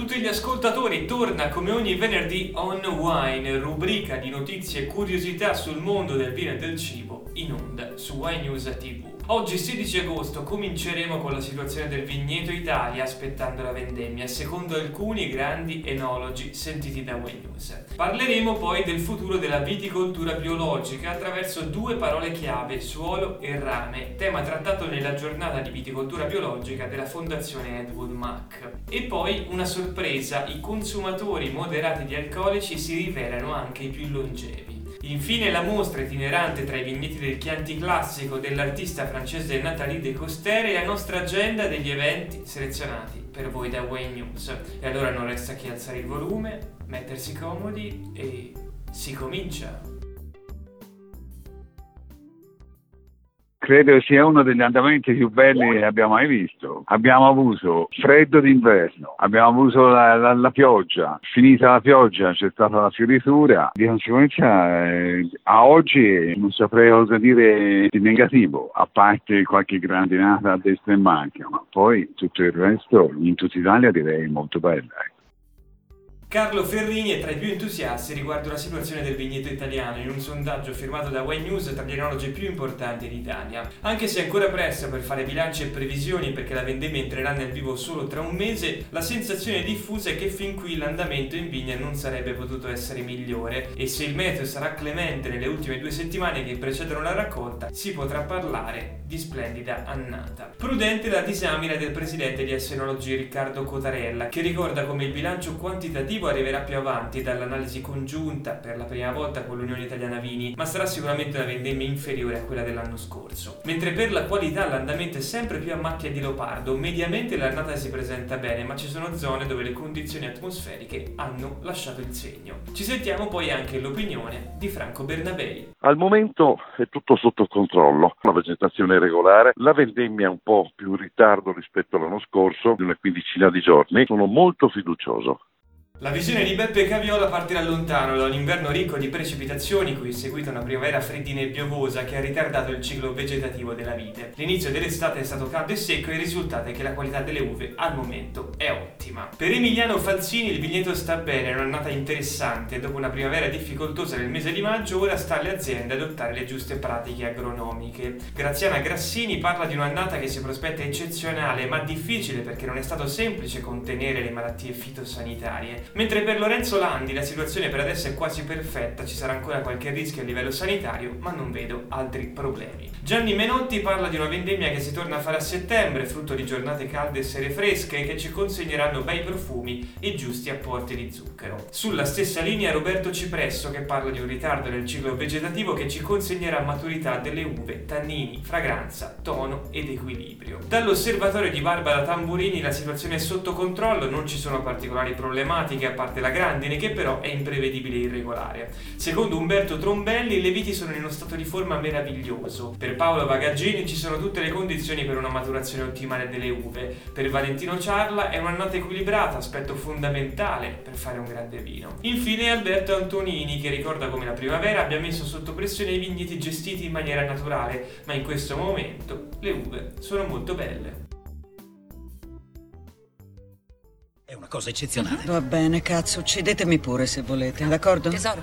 Tutti gli ascoltatori. Torna come ogni venerdì On Wine, rubrica di notizie e curiosità sul mondo del vino e del cibo in onda su Wine News TV. Oggi 16 agosto cominceremo con la situazione del vigneto Italia aspettando la vendemmia, secondo alcuni grandi enologi sentiti da Wine News. Parleremo poi del futuro della viticoltura biologica attraverso due parole chiave, suolo e rame, tema trattato nella giornata di viticoltura biologica della Fondazione Edward Mack. E poi una sorpresa, i consumatori moderati di alcolici si rivelano anche i più longevi. Infine la mostra itinerante tra i vigneti del Chianti Classico dell'artista francese Nathalie De Coster e la nostra agenda degli eventi selezionati per voi da Wayne News. E allora non resta che alzare il volume, mettersi comodi e si comincia! Credo sia uno degli andamenti più belli che abbiamo mai visto. Abbiamo avuto freddo d'inverno, abbiamo avuto la, la, la pioggia, finita la pioggia c'è stata la fioritura, di conseguenza eh, a oggi non saprei cosa dire di negativo, a parte qualche grandinata a destra e manca, ma poi tutto il resto in tutta Italia direi molto bello. Carlo Ferrini è tra i più entusiasti riguardo la situazione del vigneto italiano in un sondaggio firmato da Wine News tra gli enologi più importanti d'Italia. Anche se è ancora presto per fare bilanci e previsioni perché la vendemmia entrerà nel vivo solo tra un mese, la sensazione diffusa è che fin qui l'andamento in vigna non sarebbe potuto essere migliore e se il meteo sarà clemente nelle ultime due settimane che precedono la raccolta, si potrà parlare di splendida annata. Prudente la disamina del presidente di Essenologi Riccardo Cotarella, che ricorda come il bilancio quantitativo obiettivo arriverà più avanti dall'analisi congiunta per la prima volta con l'Unione Italiana Vini, ma sarà sicuramente una vendemmia inferiore a quella dell'anno scorso. Mentre per la qualità l'andamento è sempre più a macchia di leopardo, mediamente l'annata si presenta bene, ma ci sono zone dove le condizioni atmosferiche hanno lasciato il segno. Ci sentiamo poi anche l'opinione di Franco Bernabei. Al momento è tutto sotto controllo, la vegetazione è regolare, la vendemmia è un po' più in ritardo rispetto all'anno scorso, di una quindicina di giorni, sono molto fiducioso. La visione di Beppe Caviola partirà lontano da un inverno ricco di precipitazioni cui è seguita una primavera freddina e piovosa che ha ritardato il ciclo vegetativo della vite. L'inizio dell'estate è stato caldo e secco e il risultato è che la qualità delle uve al momento è ottima. Per Emiliano Falzini il vigneto sta bene, è un'annata interessante. Dopo una primavera difficoltosa nel mese di maggio, ora sta alle aziende adottare le giuste pratiche agronomiche. Graziana Grassini parla di un'annata che si prospetta eccezionale ma difficile perché non è stato semplice contenere le malattie fitosanitarie. Mentre per Lorenzo Landi la situazione per adesso è quasi perfetta, ci sarà ancora qualche rischio a livello sanitario, ma non vedo altri problemi. Gianni Menotti parla di una vendemmia che si torna a fare a settembre, frutto di giornate calde e sere fresche che ci consegneranno bei profumi e giusti apporti di zucchero. Sulla stessa linea Roberto Cipresso che parla di un ritardo nel ciclo vegetativo che ci consegnerà maturità delle uve, tannini, fragranza, tono ed equilibrio. Dall'osservatorio di Barbara Tamburini la situazione è sotto controllo, non ci sono particolari problematiche meccaniche a parte la grandine che però è imprevedibile e irregolare. Secondo Umberto Trombelli le viti sono in uno stato di forma meraviglioso. Per Paolo Bagaggini ci sono tutte le condizioni per una maturazione ottimale delle uve. Per Valentino Ciarla è un'annata equilibrata, aspetto fondamentale per fare un grande vino. Infine Alberto Antonini che ricorda come la primavera abbia messo sotto pressione i vigneti gestiti in maniera naturale, ma in questo momento le uve sono molto belle. È una cosa eccezionale. Va bene, cazzo, uccidetemi pure se volete, d'accordo? Tesoro.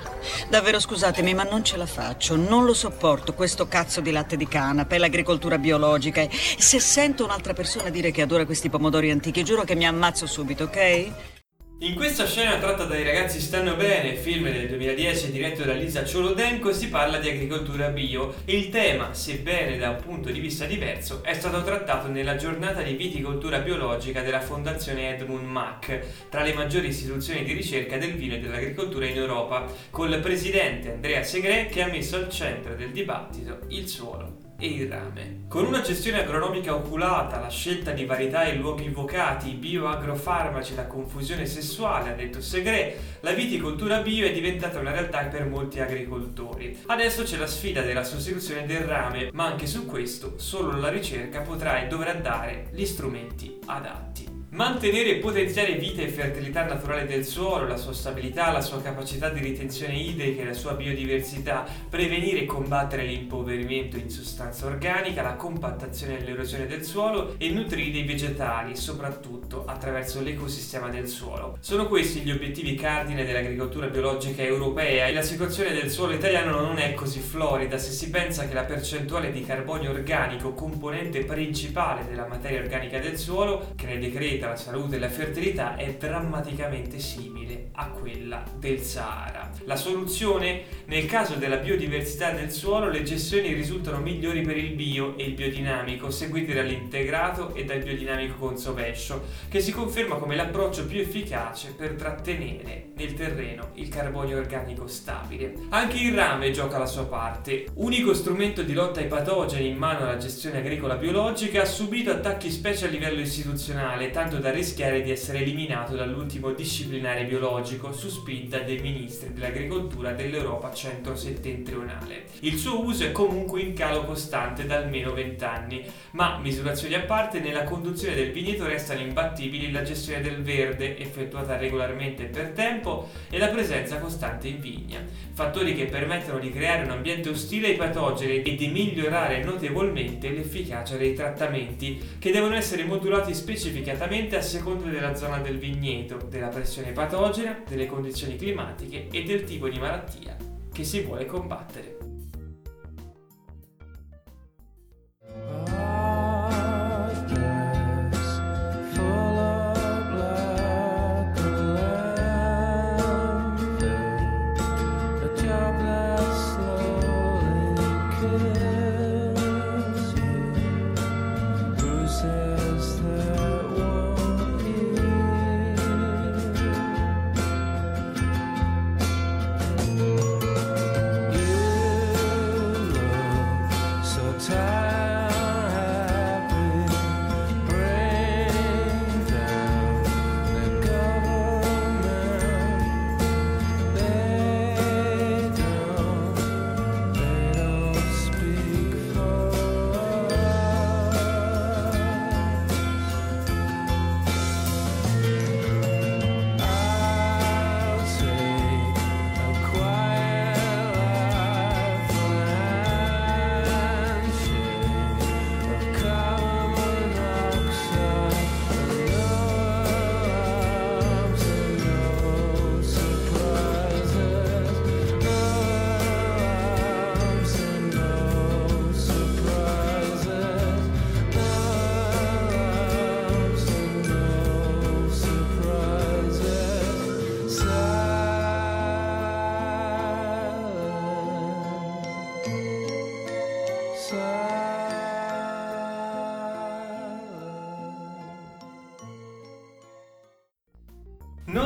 Davvero scusatemi, ma non ce la faccio. Non lo sopporto, questo cazzo di latte di canapa e l'agricoltura biologica. E se sento un'altra persona dire che adora questi pomodori antichi, giuro che mi ammazzo subito, ok? In questa scena tratta dai ragazzi stanno bene, film del 2010 diretto da Lisa Ciolodenko, si parla di agricoltura bio. Il tema, sebbene da un punto di vista diverso, è stato trattato nella giornata di viticoltura biologica della Fondazione Edmund Mack, tra le maggiori istituzioni di ricerca del vino e dell'agricoltura in Europa, col presidente Andrea Segre che ha messo al centro del dibattito il suolo e il rame. Con una gestione agronomica oculata, la scelta di varietà e luoghi vocati, i bioagrofarmaci, la confusione sessuale, ha detto Segre, la viticoltura bio è diventata una realtà per molti agricoltori. Adesso c'è la sfida della sostituzione del rame, ma anche su questo solo la ricerca potrà e dovrà dare gli strumenti adatti. Mantenere e potenziare vita e fertilità naturale del suolo, la sua stabilità, la sua capacità di ritenzione idrica e la sua biodiversità, prevenire e combattere l'impoverimento in sostanza organica, la compattazione e l'erosione del suolo e nutrire i vegetali, soprattutto attraverso l'ecosistema del suolo. Sono questi gli obiettivi cardine dell'agricoltura biologica europea e la situazione del suolo italiano non è così florida se si pensa che la percentuale di carbonio organico, componente principale della materia organica del suolo, che ne decreta la salute e la fertilità è drammaticamente simile a quella del Sahara. La soluzione? Nel caso della biodiversità del suolo, le gestioni risultano migliori per il bio e il biodinamico, seguiti dall'integrato e dal biodinamico consovescio, che si conferma come l'approccio più efficace per trattenere nel terreno il carbonio organico stabile. Anche il rame gioca la sua parte. Unico strumento di lotta ai patogeni in mano alla gestione agricola biologica, ha subito attacchi specie a livello istituzionale, tanto da rischiare di essere eliminato dall'ultimo disciplinare biologico su spinta dei ministri dell'agricoltura dell'Europa centro-settentrionale. Il suo uso è comunque in calo costante da almeno 20 anni, ma misurazioni a parte nella conduzione del vigneto restano imbattibili la gestione del verde effettuata regolarmente per tempo e la presenza costante in vigna, fattori che permettono di creare un ambiente ostile ai patogeni e di migliorare notevolmente l'efficacia dei trattamenti che devono essere modulati specificatamente a seconda della zona del vigneto, della pressione patogena, delle condizioni climatiche e del tipo di malattia che si vuole combattere.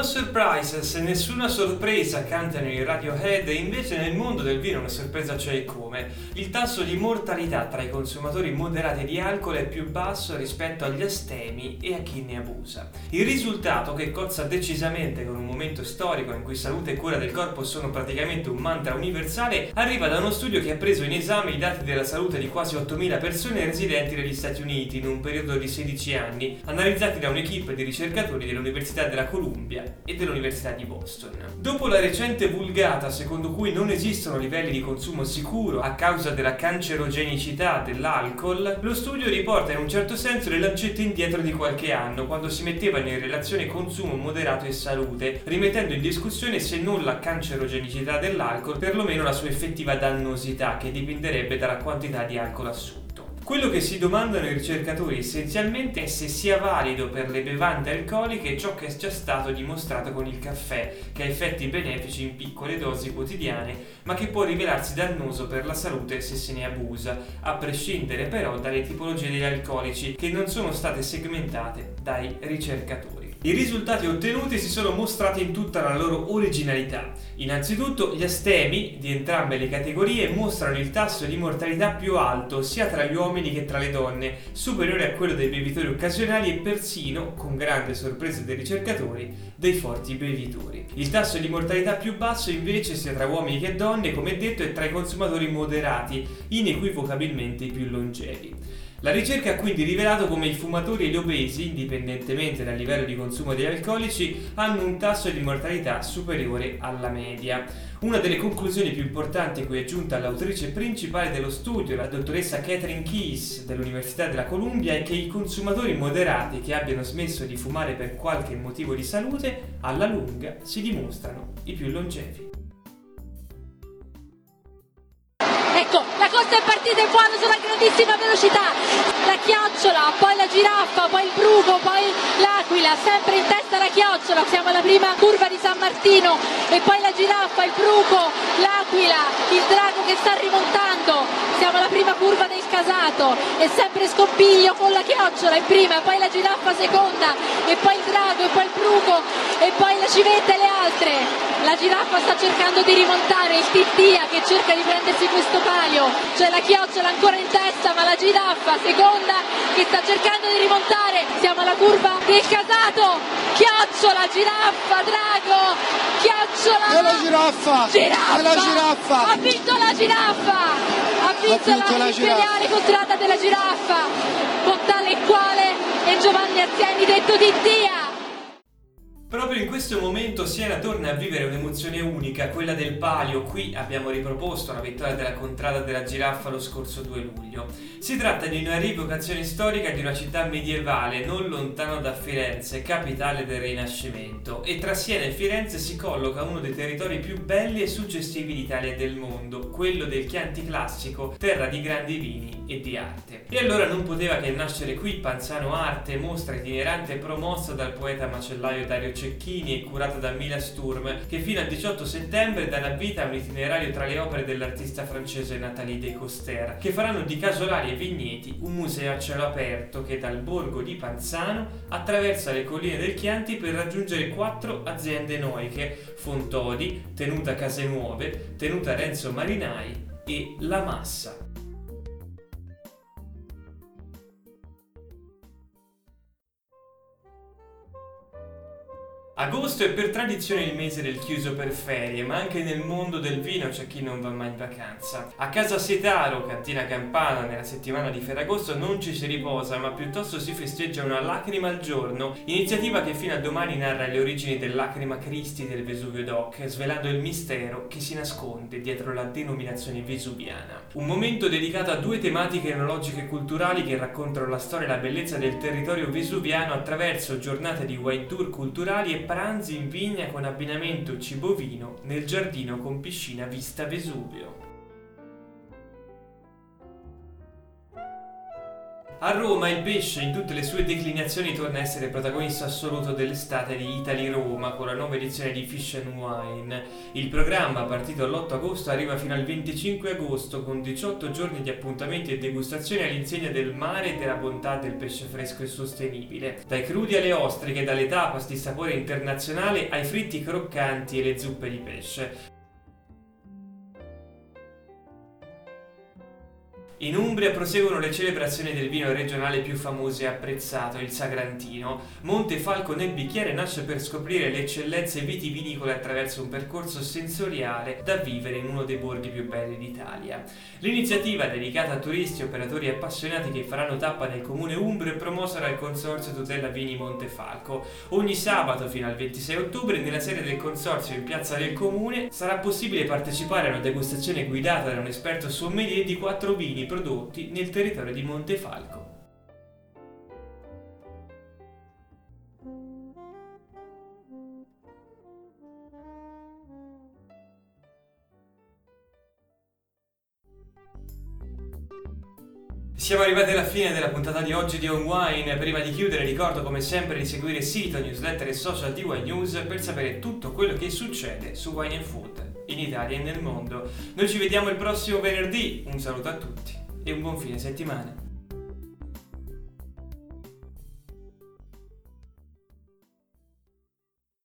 No surprises, nessuna sorpresa cantano i Radiohead invece nel mondo del vino una sorpresa c'è e come. Il tasso di mortalità tra i consumatori moderati di alcol è più basso rispetto agli astemi e a chi ne abusa. Il risultato, che cozza decisamente con un momento storico in cui salute e cura del corpo sono praticamente un mantra universale, arriva da uno studio che ha preso in esame i dati della salute di quasi 8.000 persone residenti negli Stati Uniti in un periodo di 16 anni, analizzati da un'equipe di ricercatori dell'Università della Columbia e dell'Università di Boston. Dopo la recente vulgata secondo cui non esistono livelli di consumo sicuro a causa della cancerogenicità dell'alcol, lo studio riporta in un certo senso le lancette indietro di qualche anno, quando si mettevano in relazione consumo moderato e salute, rimettendo in discussione se non la cancerogenicità dell'alcol, perlomeno la sua effettiva dannosità, che dipenderebbe dalla quantità di alcol assunto. Quello che si domandano i ricercatori essenzialmente è se sia valido per le bevande alcoliche ciò che è già stato dimostrato con il caffè, che ha effetti benefici in piccole dosi quotidiane, ma che può rivelarsi dannoso per la salute se se ne abusa, a prescindere però dalle tipologie degli alcolici che non sono state segmentate dai ricercatori. I risultati ottenuti si sono mostrati in tutta la loro originalità. Innanzitutto gli astemi di entrambe le categorie mostrano il tasso di mortalità più alto sia tra gli uomini che tra le donne, superiore a quello dei bevitori occasionali e persino, con grande sorpresa dei ricercatori, dei forti bevitori. Il tasso di mortalità più basso invece sia tra uomini che donne, come detto, e tra i consumatori moderati, inequivocabilmente i più longevi. La ricerca ha quindi rivelato come i fumatori e gli obesi, indipendentemente dal livello di consumo degli alcolici, hanno un tasso di mortalità superiore alla media. Una delle conclusioni più importanti cui è giunta l'autrice principale dello studio, la dottoressa Catherine Keyes dell'Università della Columbia, è che i consumatori moderati che abbiano smesso di fumare per qualche motivo di salute, alla lunga si dimostrano i più longevi. Corsa è partita in buono sulla grandissima velocità. La chiocciola, poi la giraffa, poi il bruco, poi l'aquila, sempre in testa la chiocciola. Siamo alla prima curva di San Martino e poi la giraffa, il bruco, l'aquila, il drago che sta rimontando. Siamo alla prima curva del casato e sempre scompiglio con la chiocciola in prima, poi la giraffa seconda e poi il drago e poi il bruco e poi la civetta e le altre. La giraffa sta cercando di rimontare, il tittia che cerca di prendersi questo palio, c'è la chiocciola ancora in testa ma la giraffa seconda che sta cercando di rimontare, siamo alla curva del casato, chiocciola, giraffa, drago, chiocciola, e la giraffa, giraffa, e la giraffa, ha vinto la giraffa, ha vinto, Ha vinto la, la imperiale contrada della giraffa, con tale e quale è Giovanni Arziani detto Tittia. Proprio in questo momento Siena torna a vivere un'emozione unica, quella del palio. Qui abbiamo riproposto la vittoria della contrada della giraffa lo scorso 2 luglio. Si tratta di una rievocazione storica di una città medievale non lontano da Firenze, capitale del Rinascimento, e tra Siena e Firenze si colloca uno dei territori più belli e suggestivi d'Italia e del mondo, quello del Chianti classico, terra di grandi vini e di arte. E allora non poteva che nascere qui Panzano Arte, mostra itinerante promossa dal poeta macellaio Dario Cecchini e curata da Mila Sturm, che fino al 18 settembre darà vita a un itinerario tra le opere dell'artista francese Nathalie Descoster, che faranno di casolari e vigneti un museo a cielo aperto che dal borgo di Panzano attraversa le colline del Chianti per raggiungere quattro aziende noiche, Fontodi, Tenuta Case Nuove, Tenuta Renzo Marinai e La Massa. Agosto è per tradizione il mese del chiuso per ferie, ma anche nel mondo del vino c'è chi non va mai in vacanza. A casa Setaro, cantina campana, nella settimana di Ferragosto non ci si riposa, ma piuttosto si festeggia una lacrima al giorno, iniziativa che fino a domani narra le origini del lacrima Cristi del Vesuvio Doc, svelando il mistero che si nasconde dietro la denominazione vesuviana. Un momento dedicato a due tematiche enologiche e culturali che raccontano la storia e la bellezza del territorio vesuviano attraverso giornate di wine tour culturali e pranzi in vigna con abbinamento cibo-vino nel giardino con piscina vista Vesuvio. A Roma il pesce in tutte le sue declinazioni torna a essere protagonista assoluto dell'estate di Italy Roma con la nuova edizione di Fish and Wine. Il programma, partito l'8 agosto, arriva fino al 25 agosto con 18 giorni di appuntamenti e degustazioni all'insegna del mare e della bontà del pesce fresco e sostenibile. Dai crudi alle ostriche, dalle tapas di sapore internazionale ai fritti croccanti e le zuppe di pesce. In Umbria proseguono le celebrazioni del vino regionale più famoso e apprezzato, il Sagrantino. Montefalco nel bicchiere nasce per scoprire le eccellenze vitivinicole attraverso un percorso sensoriale da vivere in uno dei borghi più belli d'Italia. L'iniziativa, dedicata a turisti, operatori e appassionati che faranno tappa nel comune umbro, è promossa dal Consorzio Tutela Vini Montefalco. Ogni sabato fino al 26 ottobre, nella sede del Consorzio in Piazza del Comune, sarà possibile partecipare a una degustazione guidata da un esperto sommelier di quattro vini prodotti nel territorio di Montefalco. Siamo arrivati alla fine della puntata di oggi di On Wine. Prima di chiudere ricordo come sempre di seguire il sito, newsletter e social di Wine News per sapere tutto quello che succede su Wine Food in Italia e nel mondo. Noi ci vediamo il prossimo venerdì. Un saluto a tutti e un buon fine settimana.